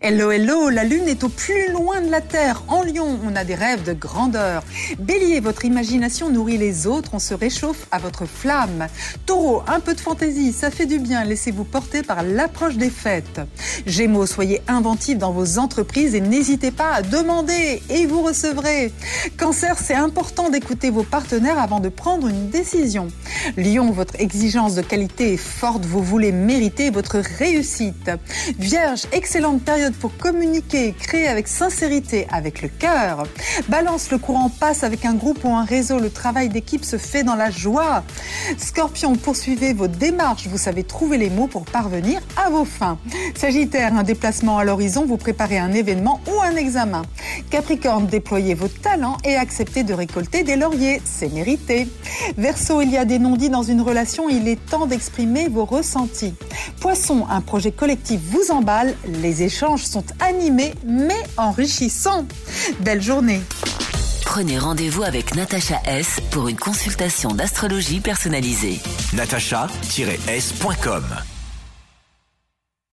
Hello, hello, la Lune est au plus loin de la Terre. En Lion, on a des rêves de grandeur. Bélier, votre imagination nourrit les autres, on se réchauffe à votre flamme. Taureau, un peu de fantaisie, ça fait du bien, laissez-vous porter par l'approche des fêtes. Gémeaux, soyez inventifs dans vos entreprises et n'hésitez pas à demander et vous recevrez. Cancer, c'est important d'écouter vos partenaires avant de prendre une décision. Lion, votre exigence de qualité est forte, vous voulez mériter votre réussite. Vierge, excellente période pour communiquer et créer avec sincérité, avec le cœur. Balance, le courant passe avec un groupe ou un réseau, le travail d'équipe se fait dans la joie. Scorpion, poursuivez vos démarches, vous savez trouver les mots pour parvenir à vos fins. Sagittaire, un déplacement à l'horizon, vous préparez un événement ou un examen. Capricorne, déployez vos talents et acceptez de récolter des lauriers, c'est mérité. Verseau, il y a des non-dits dans une relation, il est temps d'exprimer vos ressentis. Poisson, un projet collectif vous emballe, les échanges sont animés mais enrichissants. Belle journée. Prenez rendez-vous avec Natacha S pour une consultation d'astrologie personnalisée. natacha-s.com